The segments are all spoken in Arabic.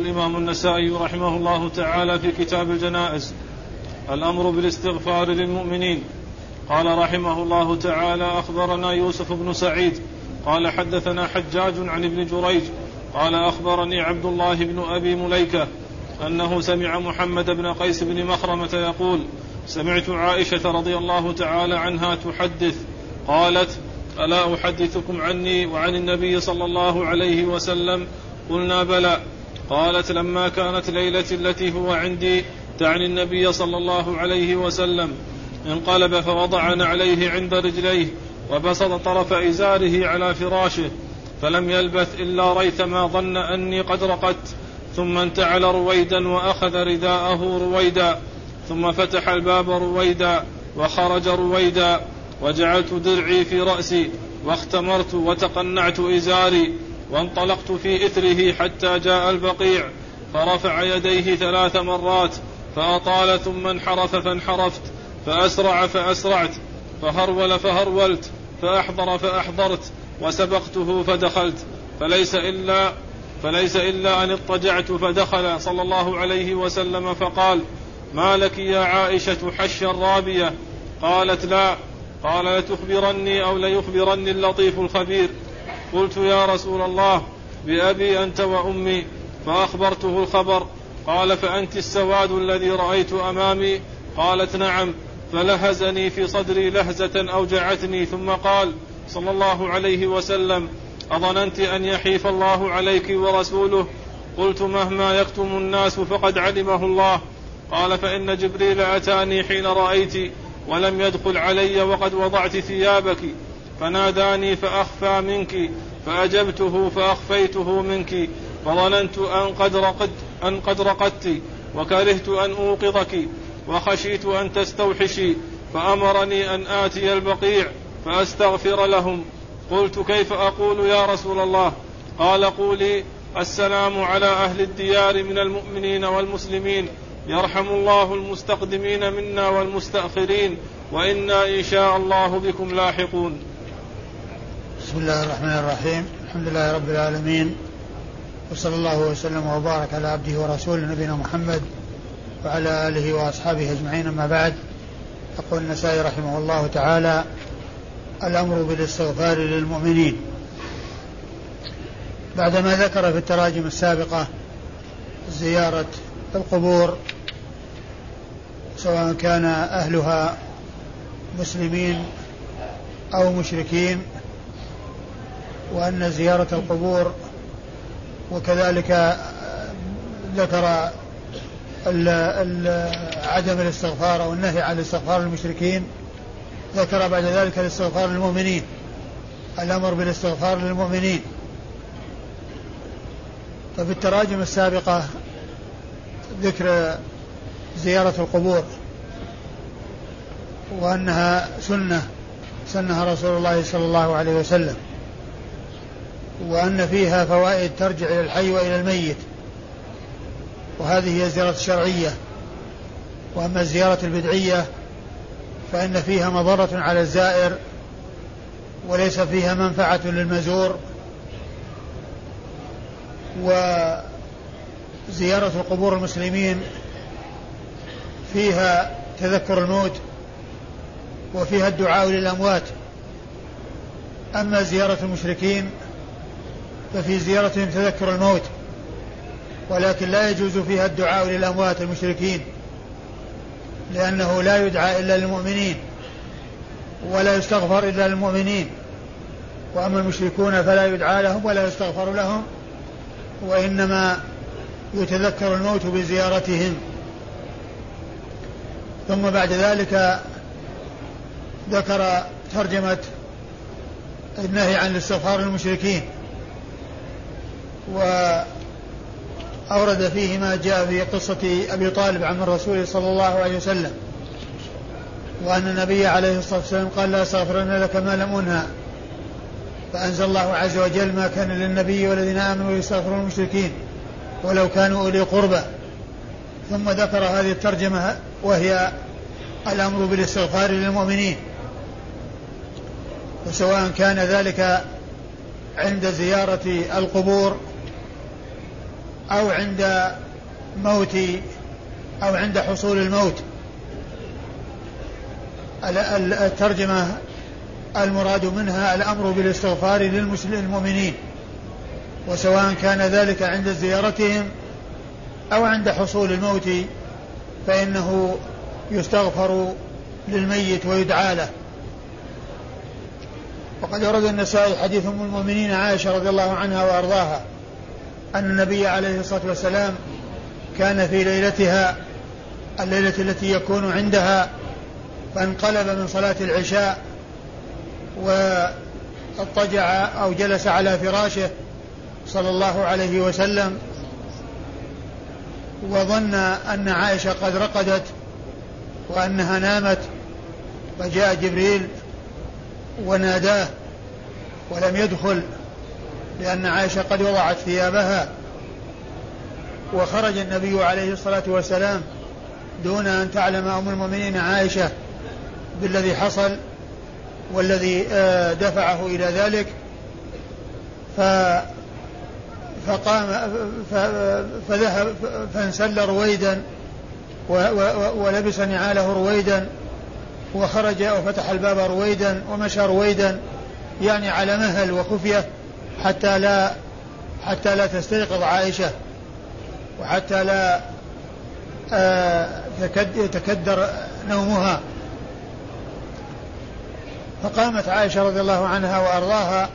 الإمام النسائي رحمه الله تعالى في كتاب الجنائز الأمر بالاستغفار للمؤمنين. قال رحمه الله تعالى أخبرنا يوسف بن سعيد قال حدثنا حجاج عن ابن جريج قال أخبرني عبد الله بن أبي مليكة أنه سمع محمد بن قيس بن مخرمة يقول سمعت عائشة رضي الله تعالى عنها تحدث قالت ألا أحدثكم عني وعن النبي صلى الله عليه وسلم؟ قلنا بلى. قالت لما كانت ليلتي التي هو عندي تعني النبي صلى الله عليه وسلم. انقلب فوضع عليه عند رجليه وبسط طرف إزاره على فراشه فلم يلبث إلا ريثما ظن أني قد رقدت ثم انتعل رويدا وأخذ رداءه رويدا ثم فتح الباب رويدا وخرج رويدا وجعلت درعي في رأسي واختمرت وتقنعت إزاري وانطلقت في إثره حتى جاء البقيع فرفع يديه ثلاث مرات فأطال ثم انحرف فانحرفت فأسرع فأسرعت فهرول فهرولت فأحضر فأحضرت وسبقته فدخلت فليس إلا فليس إلا أن اضطجعت فدخل صلى الله عليه وسلم فقال ما لك يا عائشة حش رابية قالت لا قال لتخبرني أو ليخبرني اللطيف الخبير. قلت يا رسول الله بأبي أنت وأمي فأخبرته الخبر. قال فأنت السواد الذي رأيت أمامي؟ قالت نعم. فلهزني في صدري لهزة أوجعتني ثم قال صلى الله عليه وسلم أظننت أن يحيف الله عليك ورسوله؟ قلت مهما يكتم الناس فقد علمه الله. قال فإن جبريل أتاني حين رأيت ولم يدخل علي وقد وضعت ثيابك. فناداني فأخفى منك فأجبته فأخفيته منك فظننت أن قد رقدت أن قد رقدت وكرهت أن أوقظك وخشيت أن تستوحشي فأمرني أن آتي البقيع فأستغفر لهم. قلت كيف أقول يا رسول الله؟ قال قولي السلام على أهل الديار من المؤمنين والمسلمين يرحم الله المستقدمين منا والمستأخرين وإنا إن شاء الله بكم لاحقون. بسم الله الرحمن الرحيم. الحمد لله رب العالمين. وصلى الله وسلم وبارك على عبده ورسوله نبينا محمد وعلى آله وأصحابه أجمعين. أما بعد يقول النسائي رحمه الله تعالى الأمر بالاستغفار للمؤمنين. بعدما ذكر في التراجم السابقة زيارة القبور سواء كان أهلها مسلمين أو مشركين وأن زيارة القبور وكذلك ذكر عدم الاستغفار أو النهي عن الاستغفار للمشركين ذكر بعد ذلك الاستغفار للمؤمنين الأمر بالاستغفار للمؤمنين. ففي التراجم السابقة ذكر زيارة القبور وأنها سنة سنها رسول الله صلى الله عليه وسلم. وأن فيها فوائد ترجع إلى الحي وإلى الميت. وهذه هي الزيارة الشرعية. وأما الزيارة البدعية فإن فيها مضرة على الزائر وليس فيها منفعة للمزور. وزيارة قبور المسلمين فيها تذكر الموت وفيها الدعاء للأموات. أما زيارة المشركين ففي زيارتهم تذكر الموت ولكن لا يجوز فيها الدعاء للأموات المشركين لأنه لا يدعى إلا للمؤمنين ولا يستغفر إلا للمؤمنين وأما المشركون فلا يدعى لهم ولا يستغفر لهم وإنما يتذكر الموت بزيارتهم. ثم بعد ذلك ذكر ترجمة النهي عن الاستغفار للمشركين. وأورد فيه ما جاء في قصة أبي طالب عم الرسول صلى الله عليه وسلم وأن النبي عليه الصلاة والسلام قال لا أستغفرن لك ما لم أنهى. فأنزل الله عز وجل ما كان للنبي والذين آمنوا يستغفرون المشركين ولو كانوا أولي قربى. ثم ذكر هذه الترجمة وهي الأمر بالاستغفار للمؤمنين وسواء كان ذلك عند زيارة القبور أو عند موت أو عند حصول الموت. الترجمة المراد منها الأمر بالاستغفار للمؤمنين وسواء كان ذلك عند زيارتهم أو عند حصول الموت فإنه يستغفر للميت ويدعى له. وقد ورد النسائي حديث أم المؤمنين عائشة رضي الله عنها وأرضاها. أن النبي عليه الصلاة والسلام كان في ليلتها الليلة التي يكون عندها فانقلب من صلاة العشاء واضطجع أو جلس على فراشه صلى الله عليه وسلم. وظن أن عائشة قد رقدت وأنها نامت فجاء جبريل وناداه ولم يدخل. لأن عائشة قد وضعت ثيابها وخرج النبي عليه الصلاة والسلام دون أن تعلم أم المؤمنين عائشة بالذي حصل والذي آه، دفعه إلى ذلك. ف فقام فذهب فانسل رويدا ولبس نعاله رويدا وخرج وفتح الباب رويدا ومشى رويدا يعني على مهل وخفية. حتى لا حتى لا تستيقظ عائشة وحتى لا آه، يتكدر نومها. فقامت عائشة رضي الله عنها وأرضاها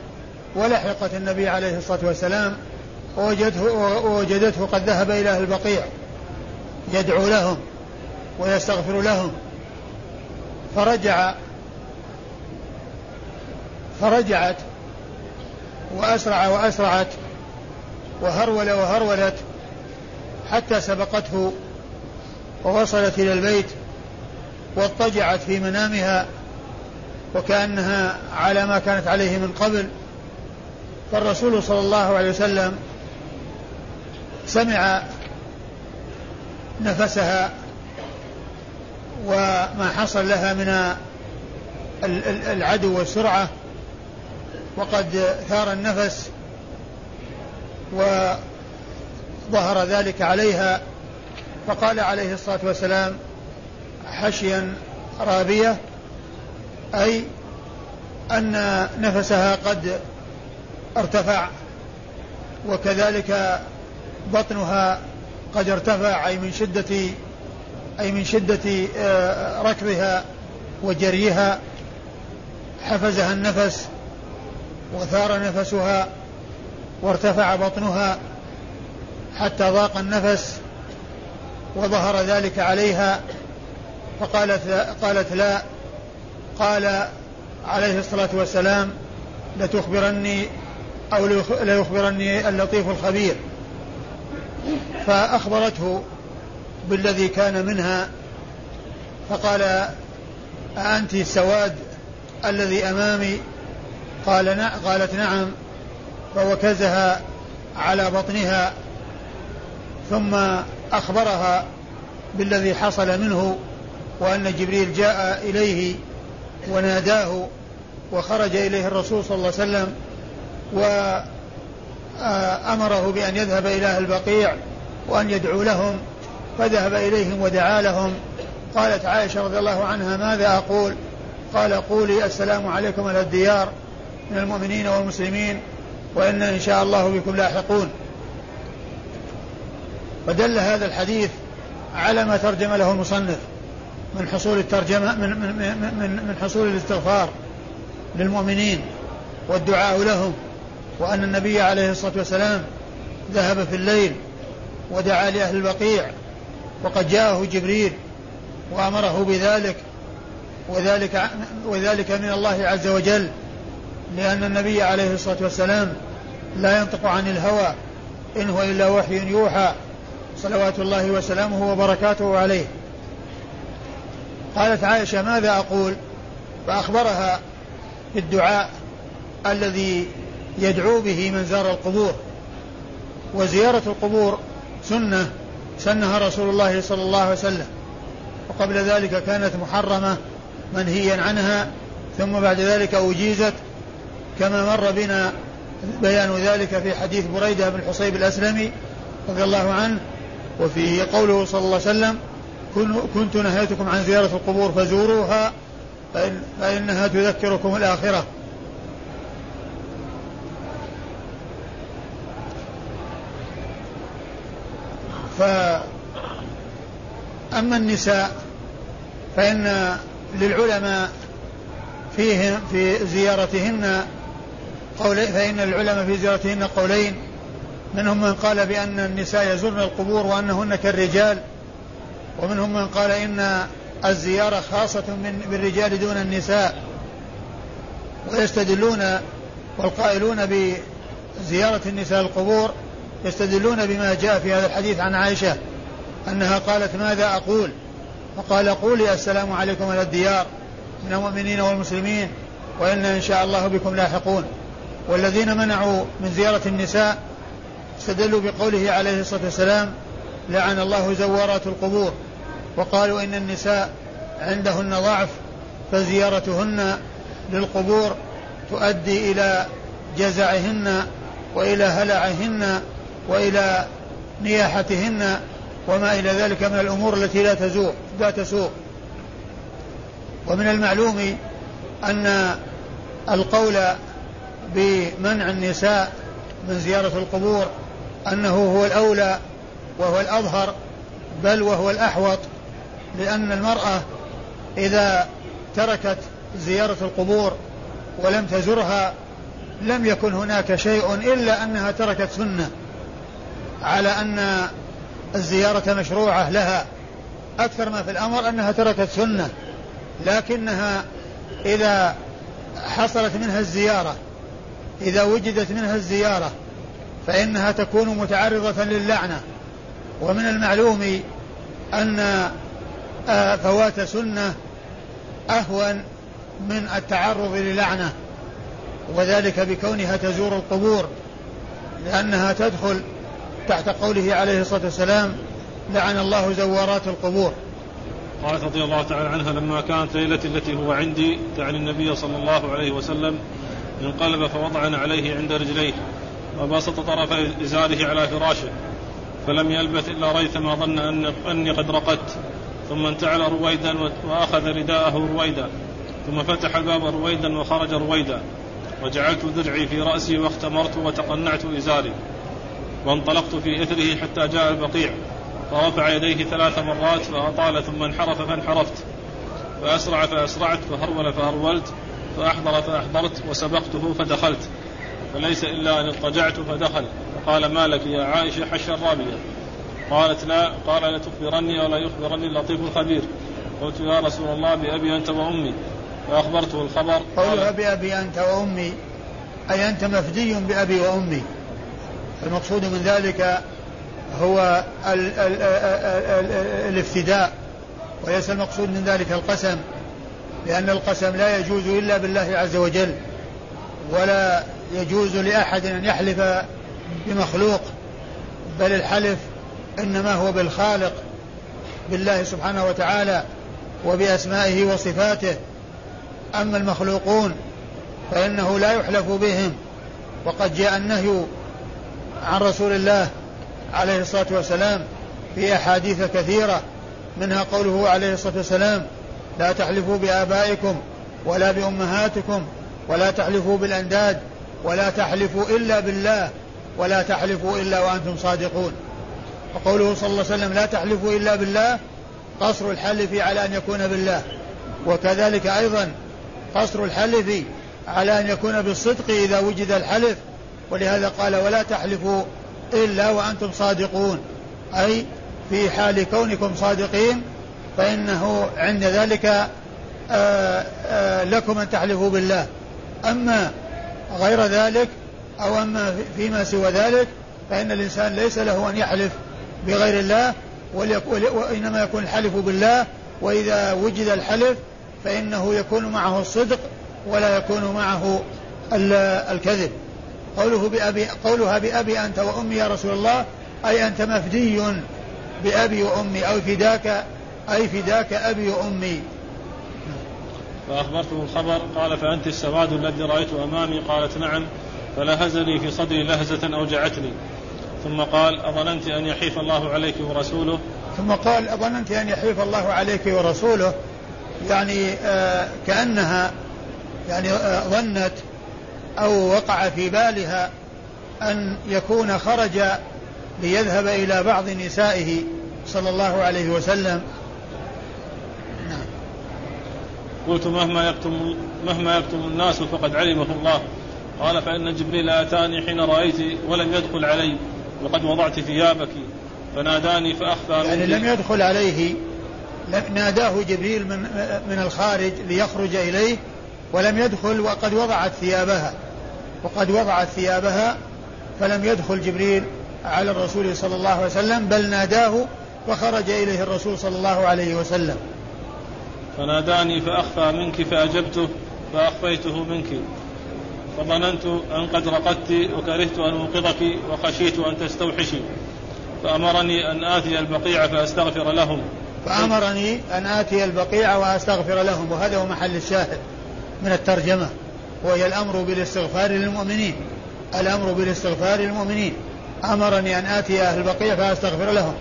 ولحقت النبي عليه الصلاة والسلام ووجدته, ووجدته قد ذهب إلى أهل البقيع يدعو لهم ويستغفر لهم. فرجع فرجعت وأسرع وأسرعت وهرول وهرولت حتى سبقته ووصلت إلى البيت واضطجعت في منامها وكأنها على ما كانت عليه من قبل. فالرسول صلى الله عليه وسلم سمع نفسها وما حصل لها من العدو والسرعة وقد ثار النفس وظهر ذلك عليها فقال عليه الصلاة والسلام حشيا رابية أي أن نفسها قد ارتفع وكذلك بطنها قد ارتفع أي من شدة أي من شدة آه، ركضها وجريها حفزها النفس وثار نفسها وارتفع بطنها حتى ضاق النفس وظهر ذلك عليها فقالت لا قالت لا. قال عليه الصلاة والسلام لتخبرني أو ليخبرني اللطيف الخبير. فأخبرته بالذي كان منها فقال أنت السواد الذي أمامي قال قالت نعم فوكزها على بطنها ثم أخبرها بالذي حصل منه وأن جبريل جاء إليه وناداه وخرج إليه الرسول صلى الله عليه وسلم وأمره بأن يذهب إلى أهل البقيع وأن يدعو لهم فذهب إليهم ودعا لهم. قالت عائشة رضي الله عنها ماذا أقول؟ قال قولي السلام عليكم أهل الديار. من المؤمنين والمسلمين وإن إن شاء الله بكم لاحقون. فدل هذا الحديث على ما ترجم له المصنف من حصول الترجمة من من من من حصول الاستغفار للمؤمنين والدعاء لهم وأن النبي عليه الصلاة والسلام ذهب في الليل ودعا لأهل البقيع وقد جاءه جبريل وأمره بذلك وذلك وذلك من الله عز وجل. لأن النبي عليه الصلاة والسلام لا ينطق عن الهوى إن هو إلا وحي يوحى صلوات الله وسلامه وبركاته عليه. قالت عائشة ماذا أقول؟ فأخبرها بالدعاء الذي يدعو به من زار القبور. وزيارة القبور سنة سنها رسول الله صلى الله عليه وسلم. وقبل ذلك كانت محرمة منهيا عنها ثم بعد ذلك أجيزت كما مر بنا بيان ذلك في حديث بريدة بن حصيب الأسلمي رضي الله عنه وفيه قوله صلى الله عليه وسلم كنت نهيتكم عن زيارة القبور فزوروها فإن فإنها تذكركم الآخرة. فأما النساء فإن للعلماء فيهم في زيارتهن قولين فإن العلماء في زيارتهن قولين. منهم من قال بأن النساء يزرن القبور وأنهن كالرجال. ومنهم من قال إن الزيارة خاصة من بالرجال دون النساء. ويستدلون والقائلون بزيارة النساء القبور يستدلون بما جاء في هذا الحديث عن عائشة أنها قالت ماذا أقول؟ فقال قولي السلام عليكم على الديار من المؤمنين والمسلمين وإن إن شاء الله بكم لاحقون. والذين منعوا من زيارة النساء استدلوا بقوله عليه الصلاة والسلام لعن الله زوارات القبور وقالوا إن النساء عندهن ضعف فزيارتهن للقبور تؤدي إلى جزعهن وإلى هلعهن وإلى نياحتهن وما إلى ذلك من الأمور التي لا تزوق لا تسوق ومن المعلوم أن القول بمنع النساء من زيارة القبور أنه هو الأولى وهو الأظهر بل وهو الأحوط لأن المرأة إذا تركت زيارة القبور ولم تزرها لم يكن هناك شيء إلا أنها تركت سنة على أن الزيارة مشروعة لها. أكثر ما في الأمر أنها تركت سنة لكنها إذا حصلت منها الزيارة إذا وجدت منها الزيارة فإنها تكون متعرضة للعنة. ومن المعلوم أن آه، فوات سنة أهون من التعرض للعنة وذلك بكونها تزور القبور لأنها تدخل تحت قوله عليه الصلاة والسلام لعن الله زوارات القبور. قالت رضي الله تعالى عنها لما كانت ليلتي التي هو عندي تعني النبي صلى الله عليه وسلم انقلب فوضعنا عليه عند رجليه وبسط طرف إزاره على فراشه فلم يلبث إلا ريثما ظن أن أني قد رقدت ثم انتعل رويدا وأخذ رداءه رويدا ثم فتح الباب رويدا وخرج رويدا وجعلت ذرعي في رأسي واختمرت وتقنعت إزاري وانطلقت في إثره حتى جاء البقيع فرفع يديه ثلاث مرات فأطال ثم انحرف فانحرفت فأسرع فأسرعت فهرول فهرولت فأحضر فأحضرت وسبقته فدخلت فليس إلا أن اضطجعت فدخل. فقال ما لك يا عائشة حش الرابية قالت لا قال لتخبرني ولا يخبرني اللطيف الخبير. قلت يا رسول الله بأبي أنت وأمي. فأخبرته الخبر. قولها بأبي أنت وأمي أي أنت مفدي بأبي وأمي. المقصود من ذلك هو ال ال ال ال الافتداء وليس المقصود من ذلك القسم. لأن القسم لا يجوز إلا بالله عز وجل ولا يجوز لأحد أن يحلف بمخلوق بل الحلف إنما هو بالخالق بالله سبحانه وتعالى وبأسمائه وصفاته. أما المخلوقون فإنه لا يحلف بهم وقد جاء النهي عن رسول الله عليه الصلاة والسلام في أحاديث كثيرة منها قوله عليه الصلاة والسلام لا تحلفوا بآبائكم ولا بأمهاتكم ولا تحلفوا بالأنداد ولا تحلفوا إلا بالله ولا تحلفوا إلا وأنتم صادقون. وقوله صلى الله عليه وسلم لا تحلفوا إلا بالله قصر الحلف على أن يكون بالله. وكذلك أيضا قصر الحلف على أن يكون بالصدق إذا وجد الحلف. ولهذا قال ولا تحلفوا إلا وأنتم صادقون. أي في حال كونكم صادقين فإنه عند ذلك آه، آه، لكم أن تحلفوا بالله. أما غير ذلك أو أما فيما سوى ذلك فإن الإنسان ليس له أن يحلف بغير الله وإنما يكون الحلف بالله. وإذا وجد الحلف فإنه يكون معه الصدق ولا يكون معه الكذب. قوله بأبي قولها بأبي أنت وأمي يا رسول الله أي أنت مفدي بأبي وأمي أو فداك أي فداك أبي وأمي. فأخبرته الخبر قال فأنت السواد الذي رأيت أمامي؟ قالت نعم فلهزني في صدري لهزة أوجعتني ثم قال أظننت أن يحيف الله عليك ورسوله. ثم قال أظننت أن يحيف الله عليك ورسوله. يعني آه كأنها يعني آه ظنت أو وقع في بالها أن يكون خرج ليذهب إلى بعض نسائه صلى الله عليه وسلم نعم قلت مهما يكتم مهما يكتم الناس فقد علمه الله. قال فإن جبريل أتاني حين رأيت ولم يدخل علي وقد وضعت ثيابك فناداني فأخفى يعني لم يدخل عليه ناداه جبريل من من الخارج ليخرج إليه ولم يدخل وقد وضعت ثيابها. وقد وضعت ثيابها فلم يدخل جبريل على الرسول صلى الله عليه وسلم بل ناداه وخرج إليه الرسول صلى الله عليه وسلم. فناداني فأخفى منك فأجبته فأخفيته منك. فظننت أن قد رقدت وكرهت أن أوقظك وخشيت أن تستوحشي فأمرني أن آتي البقيع فأستغفر لهم. فأمرني أن آتي البقيع وأستغفر لهم وهذا هو محل الشاهد من الترجمة. وهي الأمر بالاستغفار للمؤمنين. الأمر بالاستغفار للمؤمنين. أمرني أن آتي أهل البقيع فأستغفر لهم.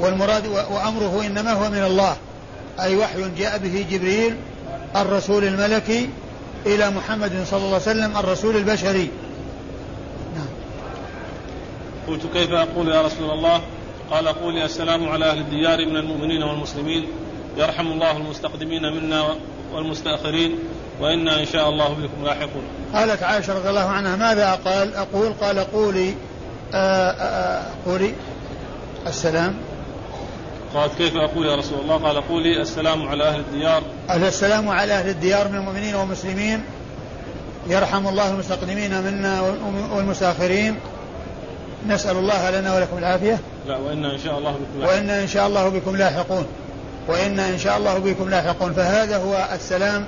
والمراد وأمره إنما هو من الله. أي وحي جاء به جبريل الرسول الملكي إلى محمد صلى الله عليه وسلم الرسول البشري. نعم. قلت كيف أقول يا رسول الله؟ قال قولي السلام على أهل الديار من المؤمنين والمسلمين. يرحم الله المستقدمين منا والمستأخرين وإنا إن شاء الله بكم لاحقون. قالت عائشة رضي الله عنها ماذا قال أقول قال قولي آآ آآ قولي. السلام. قالت كيف أقول يا رسول الله؟ قال قولي السلام على أهل الديار. السلام على أهل الديار من المؤمنين والمسلمين. يرحم الله المستقدمين منا والمساخرين نسأل الله لنا ولكم العافية. لا وإنا إن شاء الله بكم لاحقون. وإنا إن شاء الله بكم لاحقون. وإنا إن شاء الله بكم لاحقون. فهذا هو السلام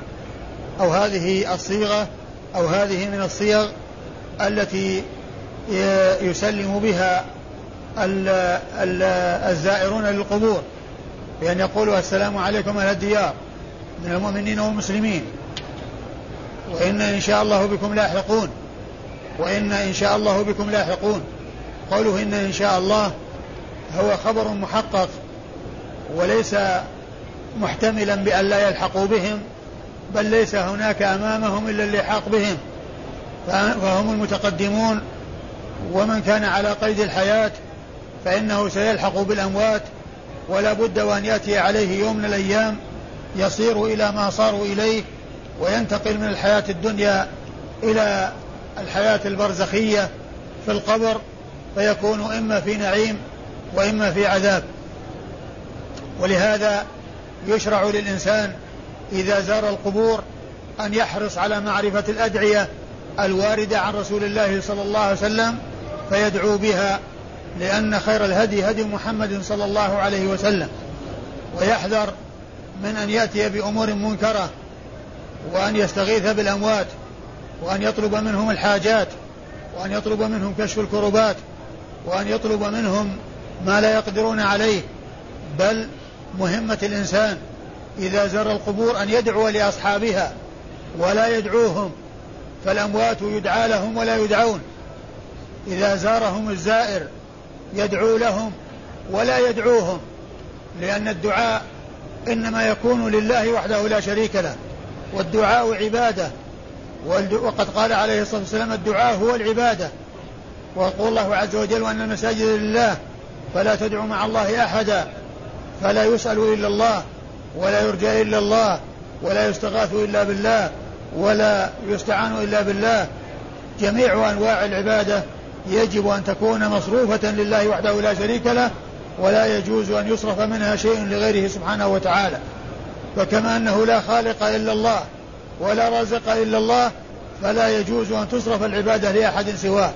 أو هذه الصيغة أو هذه من الصيغ التي يسلم بها الزائرون للقبور. بأن يقولوا السلام عليكم أهل الديار من المؤمنين والمسلمين. وإن إن شاء الله بكم لاحقون. وإن إن شاء الله بكم لاحقون. قوله إن إن شاء الله هو خبر محقق وليس محتملا بأن لا يلحقوا بهم بل ليس هناك أمامهم إلا اللحاق بهم. فهم المتقدمون ومن كان على قيد الحياة فإنه سيلحق بالأموات ولا بد وأن يأتي عليه يوم من الأيام يصير إلى ما صاروا إليه وينتقل من الحياة الدنيا إلى الحياة البرزخية في القبر فيكون إما في نعيم وإما في عذاب. ولهذا يشرع للإنسان إذا زار القبور أن يحرص على معرفة الأدعية الواردة عن رسول الله صلى الله عليه وسلم فيدعو بها لأن خير الهدي هدي محمد صلى الله عليه وسلم ويحذر من أن يأتي بأمور منكرة وأن يستغيث بالأموات وأن يطلب منهم الحاجات وأن يطلب منهم كشف الكربات وأن يطلب منهم ما لا يقدرون عليه. بل مهمة الإنسان إذا زر القبور أن يدعو لأصحابها ولا يدعوهم فالأموات يدعى لهم ولا يدعون. إذا زارهم الزائر يدعو لهم ولا يدعوهم لأن الدعاء إنما يكون لله وحده لا شريك له والدعاء عبادة وقد قال عليه الصلاة والسلام الدعاء هو العبادة. ويقول الله عز وجل وأن المساجد لله فلا تدعوا مع الله أحدا فلا يسأل إلا الله ولا يرجى إلا الله ولا يستغاث إلا بالله ولا يستعان إلا بالله. جميع أنواع العبادة يجب أن تكون مصروفة لله وحده لا شريك له ولا يجوز أن يصرف منها شيء لغيره سبحانه وتعالى. فكما أنه لا خالق إلا الله ولا رازق إلا الله فلا يجوز أن تصرف العبادة لأحد سواه.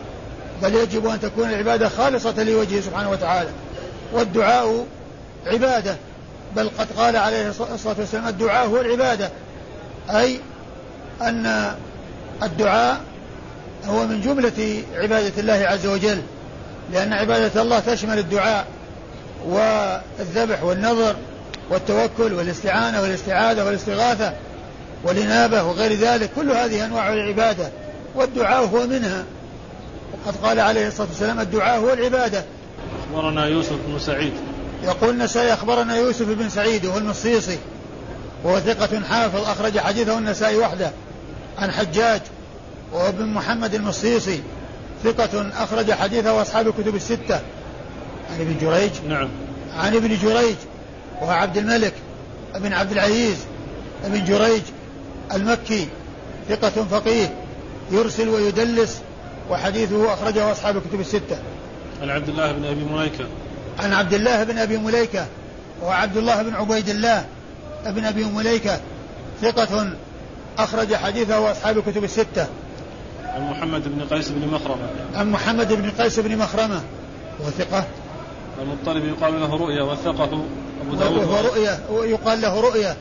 بل يجب أن تكون العبادة خالصة لوجهه سبحانه وتعالى. والدعاء عبادة. بل قد قال عليه الصلاة والسلام الدعاء هو العبادة. أي أن الدعاء هو من جملة عبادة الله عز وجل لأن عبادة الله تشمل الدعاء والذبح والنظر والتوكل والاستعانة والاستعاذة والاستغاثة والإنابة وغير ذلك. كل هذه أنواع العبادة والدعاء هو منها. وقد قال عليه الصلاة والسلام الدعاء هو العبادة. أخبرنا يوسف بن سعيد. يقول النسائي أخبرنا يوسف بن سعيد وهو المصيصي وهو ثقة حافظ أخرج حديثه النسائي وحده عن حجاج وهو ابن محمد المصيصي ثقة أخرج حديثه أصحاب الكتب الستة. عن ابن جريج. نعم. عن ابن جريج وهو عبد الملك بن عبد العزيز بن جريج المكي ثقة فقيه يرسل ويدلس وحديثه أخرجه أصحاب الكتب الستة. عن عبد الله بن أبي مليكة. عن عبد الله بن أبي مليكة وعبد الله بن عبيد الله بن أبي مليكة ثقة أخرج حديثه أصحاب الكتب الستة. عن محمد بن قيس بن مخرمة. عن محمد بن قيس بن مخرمة. وثقة المطلب يقال له رؤيا وثقه أبو داود. وهو رؤية ويقال له رؤية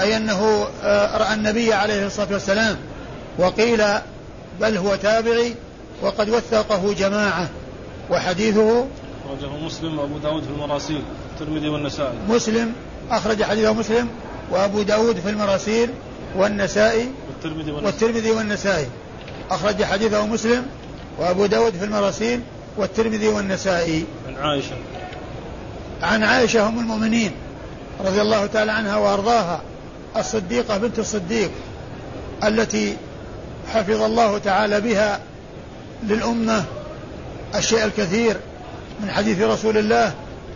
أي أنه آه، رأى النبي عليه الصلاة والسلام وقيل بل هو تابعي وقد وثقه جماعة وحديثه أخرجه مسلم وأبو داود في المراسيل الترمذي والنسائي. مسلم أخرج حديثه مسلم وأبو داود في المراسيل والنسائي والترمذي والنسائي. والترمذي والنسائي. أخرج حديثه مسلم وأبو داود في المراسيل والترمذي والنسائي. عن عائشة. عن عائشة أم المؤمنين رضي الله تعالى عنها وأرضاها الصديقة بنت الصديق التي حفظ الله تعالى بها للأمة الشيء الكثير من حديث رسول الله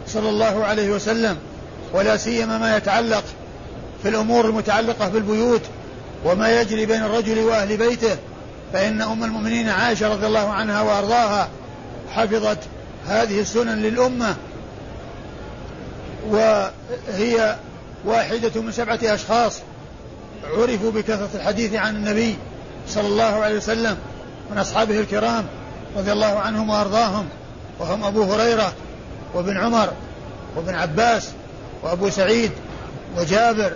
صلى الله عليه وسلم ولا سيما ما يتعلق في الأمور المتعلقة بالبيوت وما يجري بين الرجل وأهل بيته فإن أم المؤمنين عائشة رضي الله عنها وأرضاها حفظت هذه السنن للأمة وهي واحدة من سبعة أشخاص عرفوا بكثرة الحديث عن النبي صلى الله عليه وسلم من أصحابه الكرام رضي الله عنهم وأرضاهم وهم أبو هريرة وابن عمر وابن عباس وأبو سعيد وجابر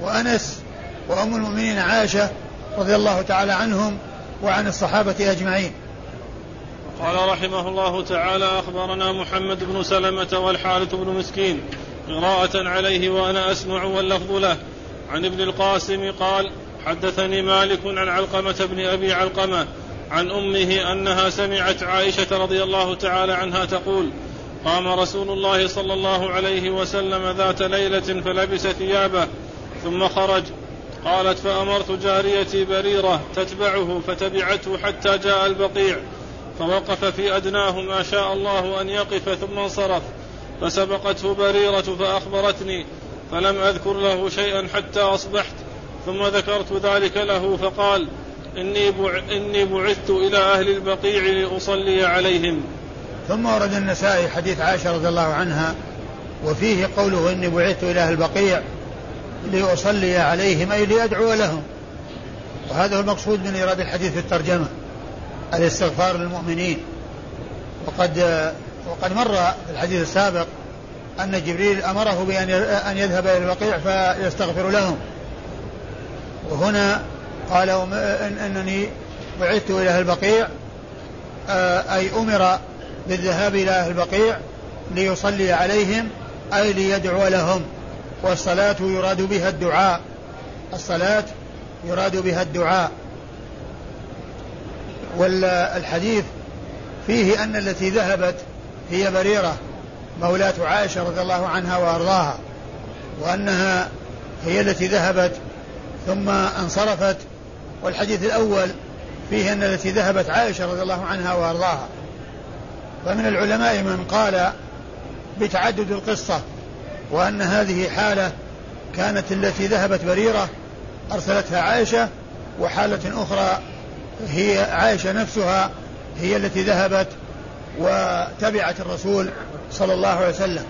وأنس وأم المؤمنين عائشة رضي الله تعالى عنهم وعن الصحابة أجمعين. قال رحمه الله تعالى أخبرنا محمد بن سلمة والحارث بن مسكين قراءة عليه وأنا أسمع واللفظ له. عن ابن القاسم قال حدثني مالك عن علقمة بن أبي علقمة عن أمه أنها سمعت عائشة رضي الله تعالى عنها تقول قام رسول الله صلى الله عليه وسلم ذات ليلة فلبس ثيابه ثم خرج قالت فأمرت جاريتي بريرة تتبعه فتبعته حتى جاء البقيع فوقف في أدناه ما شاء الله أن يقف ثم انصرف فسبقته بريرة فأخبرتني فلم أذكر له شيئا حتى أصبحت ثم ذكرت ذلك له فقال إني, بع... إني بعثت إلى أهل البقيع لأصلي عليهم. ثم ورد النسائي حديث عائشة رضي الله عنها وفيه قوله إني بعثت إلى أهل البقيع لأصلي عليهم أي لأدعو لهم. وهذا هو المقصود من إيراد الحديث في الترجمة الاستغفار للمؤمنين. وقد وقد مر في الحديث السابق أن جبريل أمره بأن أن يذهب إلى البقيع فيستغفر لهم. وهنا قال أنني بعثت إلى البقيع آه، أي أمر بالذهاب إلى أهل البقيع ليصلي عليهم أي ليدعو لهم. والصلاة يراد بها الدعاء. الصلاة يراد بها الدعاء. والحديث فيه أن التي ذهبت هي بريرة مولاة عائشة رضي الله عنها وأرضاها وأنها هي التي ذهبت ثم انصرفت. والحديث الأول فيه أن التي ذهبت عائشة رضي الله عنها وأرضاها. فمن العلماء من قال بتعدد القصة وأن هذه حالة كانت التي ذهبت بريرة أرسلتها عائشة وحالة أخرى هي عائشة نفسها هي التي ذهبت وتبعت الرسول صلى الله عليه وسلم.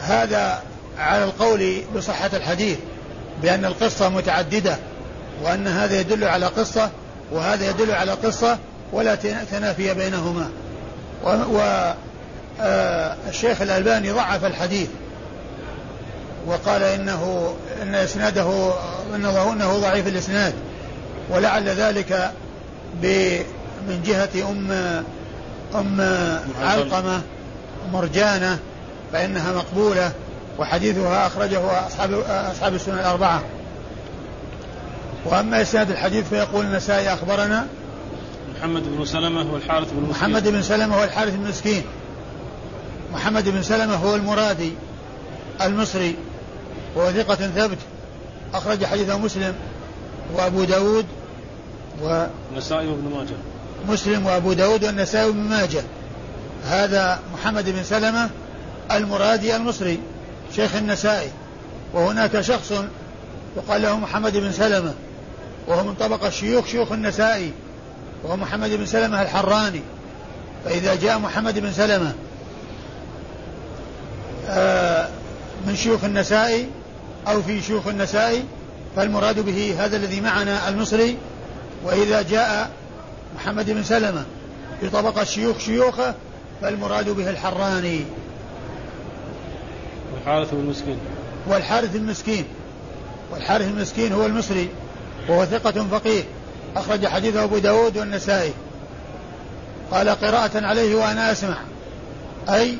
هذا على القول بصحة الحديث بأن القصة متعددة وأن هذا يدل على قصة وهذا يدل على قصة ولا تنافي بينهما. والشيخ آه، الألباني ضعف الحديث وقال إنه إن إسناده إنه إنه ضعيف الإسناد ولعل ذلك من جهة أم أم علقمة مرجانة فإنها مقبولة وحديثها أخرجه أصحاب أصحاب السنن الأربعة. وأما إسناد الحديث فيقول النسائي أخبرنا محمد بن سلمة والحارث بن مسكين محمد بن سلمة والحارث بن مسكين محمد بن سلمة هو المرادي المصري وهو ثقة ثبت أخرج حديثه مسلم وأبو داود و النسائي وابن ماجه. مسلم وأبو داود والنسائي وابن ماجه. هذا محمد بن سلمة المرادي المصري شيخ النسائي وهناك شخص يقال له محمد بن سلمة وهو من طبقة شيوخ شيوخ النسائي وهو محمد بن سلمة الحراني. فإذا جاء محمد بن سلمة من شيوخ النسائي أو في شيوخ النسائي فالمراد به هذا الذي معنا المصري. وإذا جاء محمد بن سلمة في طبقة شيوخ شيوخه فالمراد به الحراني. والحارث المسكين. والحارث المسكين. والحارث المسكين هو المصري وهو ثقة فقيه. أخرج حديثه أبو داود والنسائي. قال قراءة عليه وأنا أسمع. أي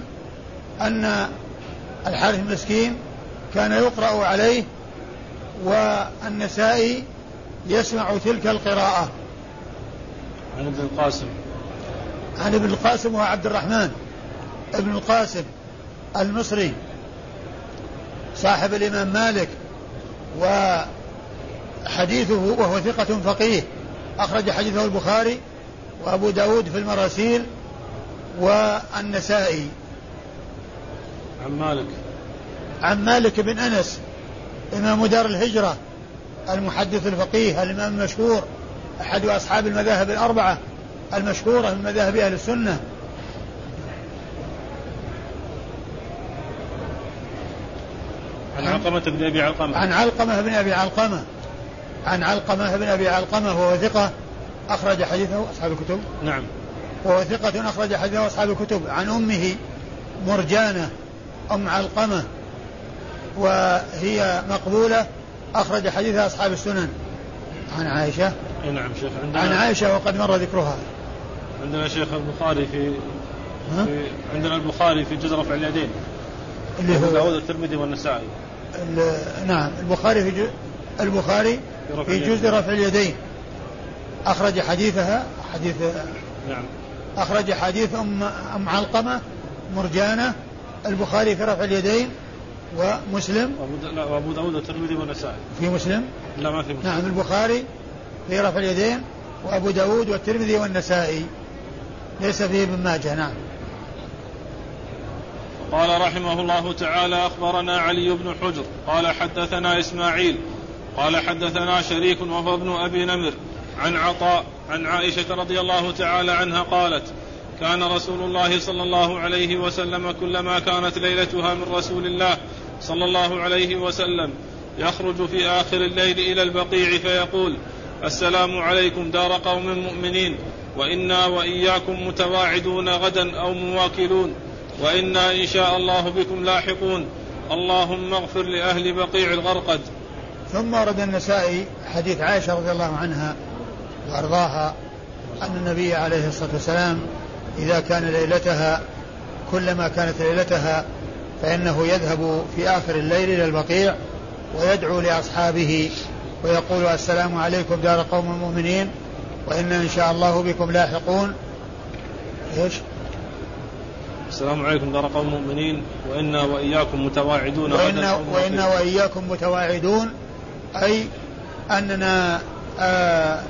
أن الحارث المسكين كان يقرأ عليه والنسائي يسمع تلك القراءة. عن ابن القاسم. عن ابن القاسم وهو عبد الرحمن ابن القاسم المصري صاحب الإمام مالك وحديثه وهو ثقة فقيه أخرج حديثه البخاري وأبو داود في المراسيل والنسائي. عن مالك. عن مالك بن أنس إمام دار الهجرة المحدث الفقيه الإمام المشهور أحد أصحاب المذاهب الأربعة المشهورة من مذاهب أهل السنة. عن علقمة بن أبي علقمة. عن علقمة بن أبي علقمة. عن علقمة بن أبي علقمة وهو ثقة أخرج حديثه أصحاب الكتب. نعم. وهو ثقة أخرج حديثه أصحاب الكتب. عن أمه مرجانة أم علقمة وهي مقبولة أخرج حديثها أصحاب السنن. عن عائشة. نعم شيخ عندنا عن عائشة وقد مر ذكرها. عندنا شيخ البخاري في, في عندنا البخاري في جزء رفع اليدين. اللي هو داود الترمذي والنسائي. نعم البخاري في البخاري في جزء رفع اليدين. أخرج حديثها حديث نعم. أخرج حديث أم أم علقمة مرجانة البخاري في رفع اليدين ومسلم. وأبو داود والترمذي والنسائي. في مسلم؟ لا ما في مسلم. نعم البخاري في رفع اليدين وأبو داود والترمذي والنسائي. ليس فيه ابن ماجه نعم. قال رحمه الله تعالى أخبرنا علي بن حجر قال حدثنا إسماعيل قال حدثنا شريك وهو ابن أبي نمر عن عطاء عن عائشة رضي الله تعالى عنها قالت كان رسول الله صلى الله عليه وسلم كلما كانت ليلتها من رسول الله صلى الله عليه وسلم يخرج في آخر الليل إلى البقيع فيقول السلام عليكم دار قوم مؤمنين وإنا وإياكم متواعدون غدا أو مواكلون وإنا إن شاء الله بكم لاحقون. اللهم اغفر لأهل بقيع الغرقد. ثم ورد النسائي حديث عائشة رضي الله عنها وأرضاها أن النبي عليه الصلاة والسلام إذا كان ليلتها كلما كانت ليلتها فإنه يذهب في آخر الليل إلى البقيع ويدعو لأصحابه ويقول السلام عليكم دار قوم المؤمنين وإنا إن شاء الله بكم لاحقون. إيش؟ السلام عليكم دار قوم المؤمنين وإنا وإياكم متواعدون وإنا, وإنا وإياكم متواعدون أي أننا آه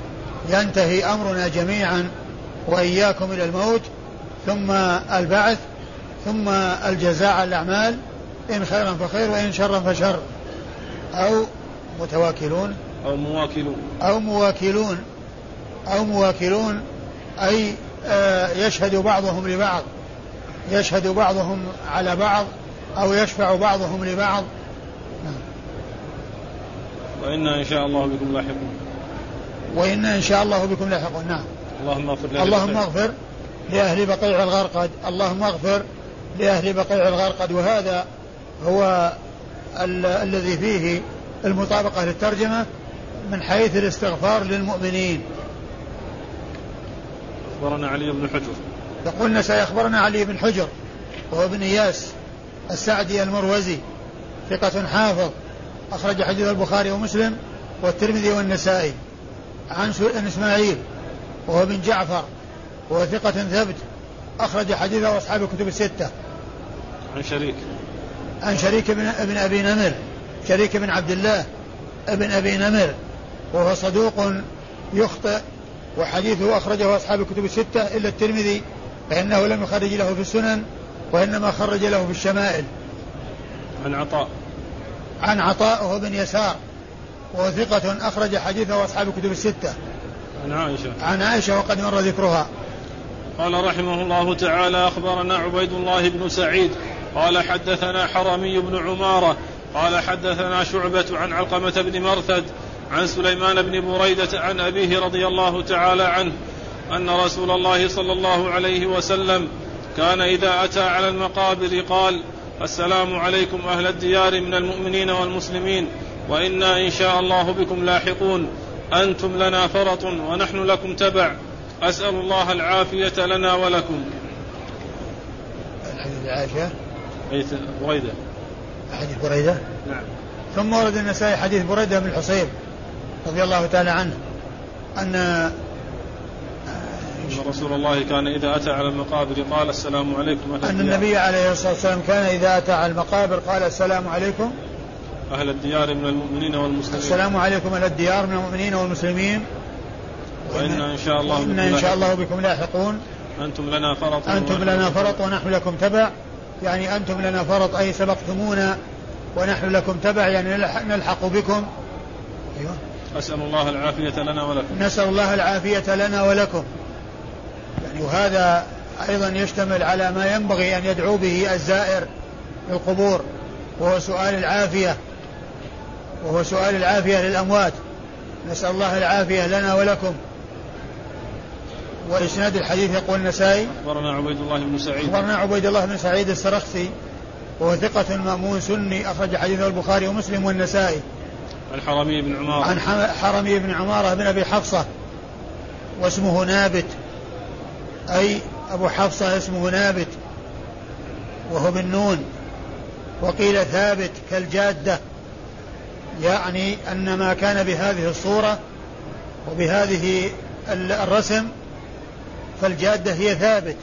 ينتهي أمرنا جميعا وإياكم إلى الموت. ثم البعث ثم الجزاء على الأعمال إن خيرا فخير وإن شرا فشر. أو متواكلون. أو مواكلون. أو مواكلون. أو مواكلون أي آه، يشهد بعضهم لبعض. يشهد بعضهم على بعض أو يشفع بعضهم لبعض. وإنا إن شاء الله بكم لاحقون. وإنا إن شاء الله بكم لاحقون. نعم. اللهم اغفر اللهم اغفر. لأهل بقيع الغرقد. اللهم اغفر لأهل بقيع الغرقد. وهذا هو ال- الذي فيه المطابقة للترجمة من حيث الاستغفار للمؤمنين. أخبرنا علي بن حجر. يقولنا سيخبرنا علي بن حجر وهو ابن إياس السعدي المروزي ثقة حافظ أخرج حديث البخاري ومسلم والترمذي والنسائي. عن إسماعيل وهو بن جعفر وهو ثقة ثبت أخرج حديثه أصحاب الكتب الستة. عن شريك. عن شريك بن ابن أبي نمر. شريك بن عبد الله ابن أبي نمر. وهو صدوق يخطئ. وحديثه أخرجه أصحاب الكتب الستة إلا الترمذي فإنه لم يخرج له في السنن وإنما خرج له في الشمائل. عن عطاء. عن عطاء وهو بن يسار. وهو ثقة أخرج حديثه أصحاب الكتب الستة. عن عائشة. عن عائشة وقد مر ذكرها. قال رحمه الله تعالى أخبرنا عبيد الله بن سعيد قال حدثنا حرمي بن عمارة قال حدثنا شعبة عن علقمة بن مرثد عن سليمان بن بريدة عن أبيه رضي الله تعالى عنه أن رسول الله صلى الله عليه وسلم كان إذا أتى على المقابر قال السلام عليكم أهل الديار من المؤمنين والمسلمين وإنا إن شاء الله بكم لاحقون أنتم لنا فرط ونحن لكم تبع. أسأل الله العافية لنا ولكم. الحديث عائشة؟ حديث بريدة. حديث بريدة؟ نعم. ثم ورد النسائي حديث بريدة بن الحصيب رضي الله تعالى عنه أن أن رسول الله كان إذا أتى على المقابر قال السلام عليكم أهل أن الديار. النبي عليه الصلاة والسلام كان إذا أتى على المقابر قال السلام عليكم. أهل الديار من المؤمنين والمسلمين. السلام عليكم أهل الديار من المؤمنين والمسلمين. وإنا إن شاء الله بكم إن شاء. الله بكم لاحقون. أنتم لنا فرط أنتم لنا فرط ونحن لكم تبع. يعني أنتم لنا فرط أي سبقتمونا ونحن لكم تبع. يعني نلحق, نلحق بكم. أيوه. أسأل الله العافية لنا ولكم. نسأل الله العافية لنا ولكم. يعني وهذا أيضا يشتمل على ما ينبغي أن يدعو به الزائر للقبور وهو سؤال العافية. وهو سؤال العافية للأموات. نسأل الله العافية لنا ولكم. وإسناد الحديث يقول النسائي أخبرنا عبيد الله بن سعيد. أخبرنا عبيد الله بن سعيد السرخسي وهو ثقة مأمون سني أخرج حديثه البخاري ومسلم والنسائي. عن حرمي بن عمار عن حرمي بن عمارة بن أبي حفصة واسمه نابت. أي أبو حفصة اسمه نابت وهو بالنون وقيل ثابت كالجادة يعني أن ما كان بهذه الصورة وبهذه ال- الرسم فالجادة هي ثابت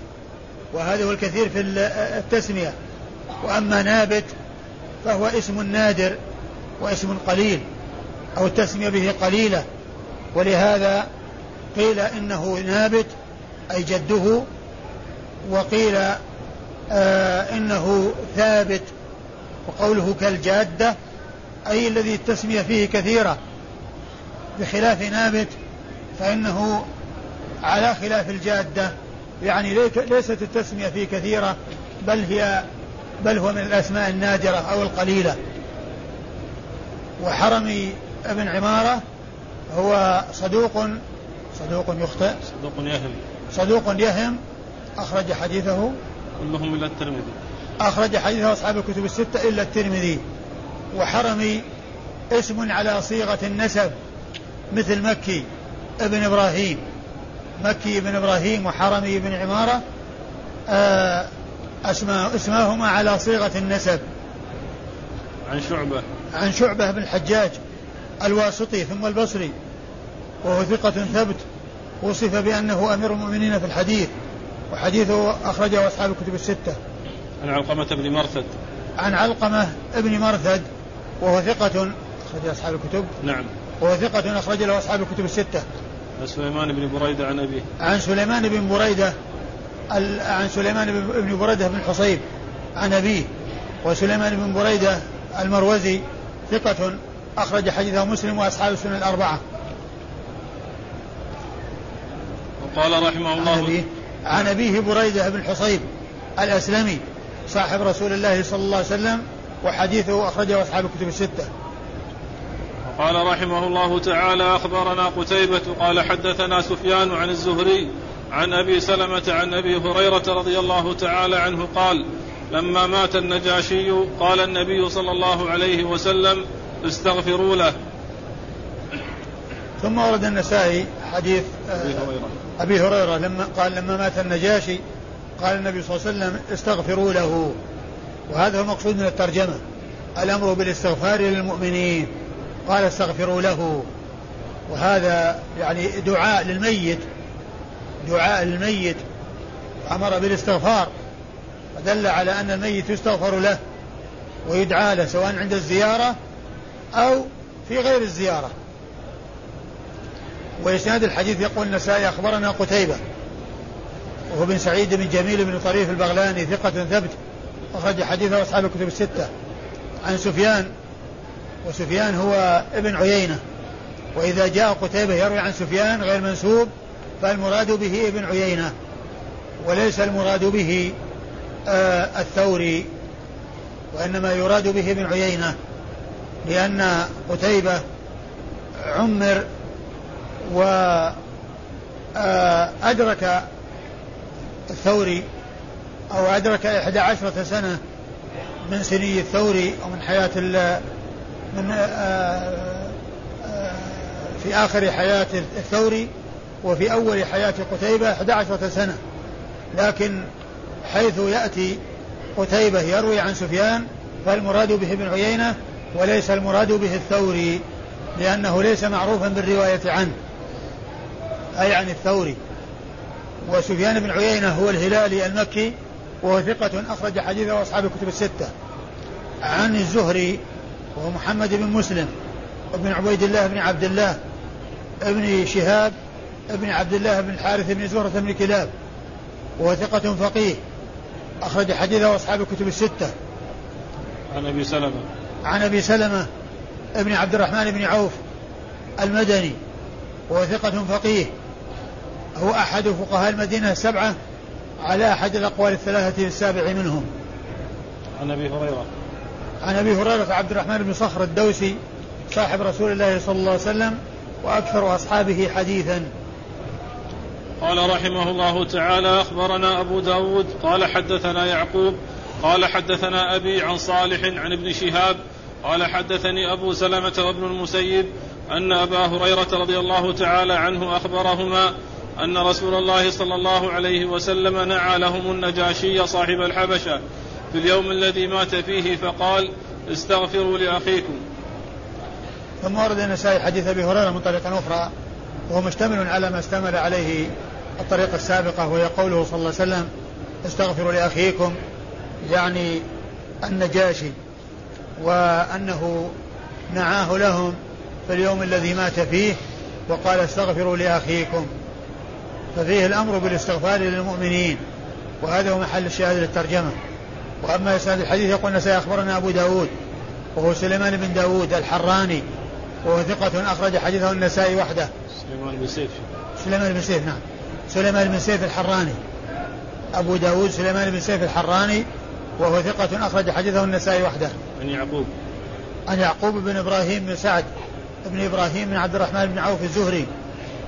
وهذا هو الكثير في ال- التسمية. وأما نابت فهو اسم نادر واسم قليل أو التسمية به قليلة. ولهذا قيل إنه نابت أي جده وقيل آه إنه ثابت. وقوله كالجادة أي الذي التسمية فيه كثيرة. بخلاف نابت فإنه على خلاف الجادة يعني ليست التسمية فيه كثيرة بل هي بل هو من الأسماء النادرة أو القليلة. وحرمي ابن عمارة هو صدوق صدوق يخطئ. صدوق يهم. صدوق يهم أخرج حديثه. كلهم إلى الترمذي. أخرج حديثه أصحاب الكتب الستة إلا الترمذي. وحرمي اسم على صيغة النسب مثل مكي ابن إبراهيم. مكي ابن إبراهيم وحرمي بن عمارة آه، أسماء اسماهما على صيغة النسب. عن شعبة. عن شعبة بن الحجاج الواسطي ثم البصري وهو ثقة ثبت وصف بأنه أمير المؤمنين في الحديث وحديثه أخرجه أصحاب الكتب الستة. عن علقمة بن مرثد. عن علقمة ابن مرثد وهو ثقة أخرج أصحاب الكتب. نعم. وهو ثقة أخرج له أصحاب الكتب الستة. عن سليمان بن بريدة عن أبيه. عن سليمان بن بريدة عن سليمان بن- بريدة بن حصيب عن أبيه. وسليمان بن بريدة المروزي ثقة أخرج حديثه مسلم وأصحاب السنن الأربعة. وقال رحمه عن الله أبيه عن أبيه بريدة بن حصيب الأسلمي صاحب رسول الله صلى الله عليه وسلم وحديثه أخرجه أصحاب الكتب الستة. قال رحمه الله تعالى أخبرنا قتيبة قال حدثنا سفيان عن الزهري عن أبي سلمة عن أبي هريرة رضي الله تعالى عنه قال لما مات النجاشي قال النبي صلى الله عليه وسلم استغفروا له. ثم ورد النسائي حديث آه، أبي هريرة. أبي هريرة لما قال لما مات النجاشي قال النبي صلى الله عليه وسلم استغفروا له. وهذا هو المقصود من الترجمة. الأمر بالاستغفار للمؤمنين. قال استغفروا له. وهذا يعني دعاء للميت. دعاء الميت أمر بالاستغفار. ودل على أن الميت يستغفر له ويدعى له سواء عند الزيارة أو في غير الزيارة. وإسناد الحديث يقول النسائي أخبرنا قتيبة وهو بن سعيد بن جميل بن طريف البغلاني ثقة ثبت أخرج حديثه أصحاب الكتب الستة. عن سفيان وسفيان هو ابن عيينة. وإذا جاء قتيبة يروي عن سفيان غير منسوب فالمراد به ابن عيينة. وليس المراد به آه الثوري وإنما يراد به ابن عيينة. لأن قتيبة عمر وأدرك آه، الثوري أو أدرك إحدى عشرة سنة من سني الثوري أو من حياة من آه، في آخر حياة الثوري وفي أول حياة قتيبة 11 سنة. لكن حيث يأتي قتيبة يروي عن سفيان فالمراد به ابن عيينة وليس المراد به الثوري لأنه ليس معروفا بالرواية عنه أي عن الثوري. وسفيان بن عيينة هو الهلالي المكي وهو ثقة أخرج حديثه أصحاب الكتب الستة. عن الزهري وهو محمد بن مسلم وابن عبيد الله بن عبد الله ابن شهاب ابن عبد الله بن الحارث بن زهرة بن كلاب وهو ثقة فقيه. أخرج حديثه أصحاب الكتب الستة. عن أبي سلمة. عن أبي سلمة ابن عبد الرحمن بن عوف المدني وهو ثقة فقيه. هو أحد فقهاء المدينة السبعة على أحد الأقوال الثلاثة السابع منهم. عن أبي هريرة. عن أبي هريرة عبد الرحمن بن صخر الدوسي صاحب رسول الله صلى الله عليه وسلم وأكثر أصحابه حديثا. قال رحمه الله تعالى أخبرنا أبو داود قال حدثنا يعقوب قال حدثنا أبي عن صالح عن ابن شهاب قال حدثني أبو سلمة وابن المسيب أن أبا هريرة رضي الله تعالى عنه أخبرهما أن رسول الله صلى الله عليه وسلم نعى لهم النجاشي صاحب الحبشة في اليوم الذي مات فيه فقال استغفروا لأخيكم. ثم ورد النسائي حديث أبي هريرة من طريق أخرى وهو مشتمل على ما اشتمل عليه الطريقة السابقة وهي قوله صلى الله عليه وسلم استغفروا لأخيكم يعني النجاشي وأنه نعاه لهم في اليوم الذي مات فيه وقال استغفروا لأخيكم. ففيه الأمر بالاستغفار للمؤمنين وهذا هو محل الشاهد للترجمة. وأما إسناد الحديث يقول سيخبرنا أبو داود وهو سليمان بن داود الحراني وهو ثقة أخرج حديثه النسائي وحده. سليمان بن سيف. سليمان بن سيف نعم. سليمان بن سيف الحراني. أبو داود سليمان بن سيف الحراني وهو ثقة أخرج حديثه النسائي وحده. عن يعقوب. عن يعقوب بن إبراهيم بن سعد بن إبراهيم بن عبد الرحمن بن عوف الزهري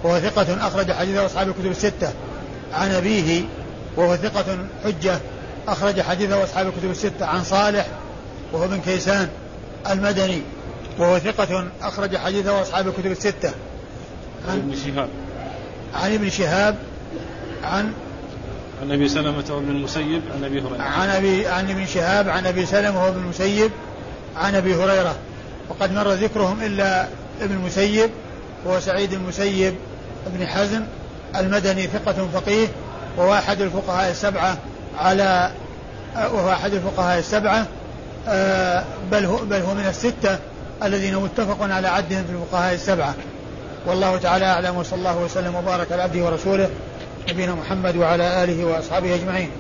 وهو ثقة أخرج حديثه أصحاب الكتب الستة. عن أبيه وهو ثقة حجة. أخرج حديثه أصحاب الكتب الستة عن صالح وهو بن كيسان المدني وهو ثقة أخرج حديثه أصحاب الكتب الستة. عن ابن شهاب. عن ابن شهاب عن عن أبي سلمة وابن المسيب عن أبي هريرة. عن أبي عن ابن شهاب عن أبي سلمة وابن المسيب عن أبي هريرة. وقد مر ذكرهم إلا ابن المسيب وهو سعيد المسيب بن حزم المدني ثقة فقيه وهو أحد الفقهاء السبعة على وهو أحد الفقهاء السبعة آه، بل هو بل هو من الستة الذين متفق على عدهم في الفقهاء السبعة. والله تعالى أعلم وصلى الله وسلم وبارك على عبده ورسوله نبينا محمد وعلى آله وأصحابه أجمعين.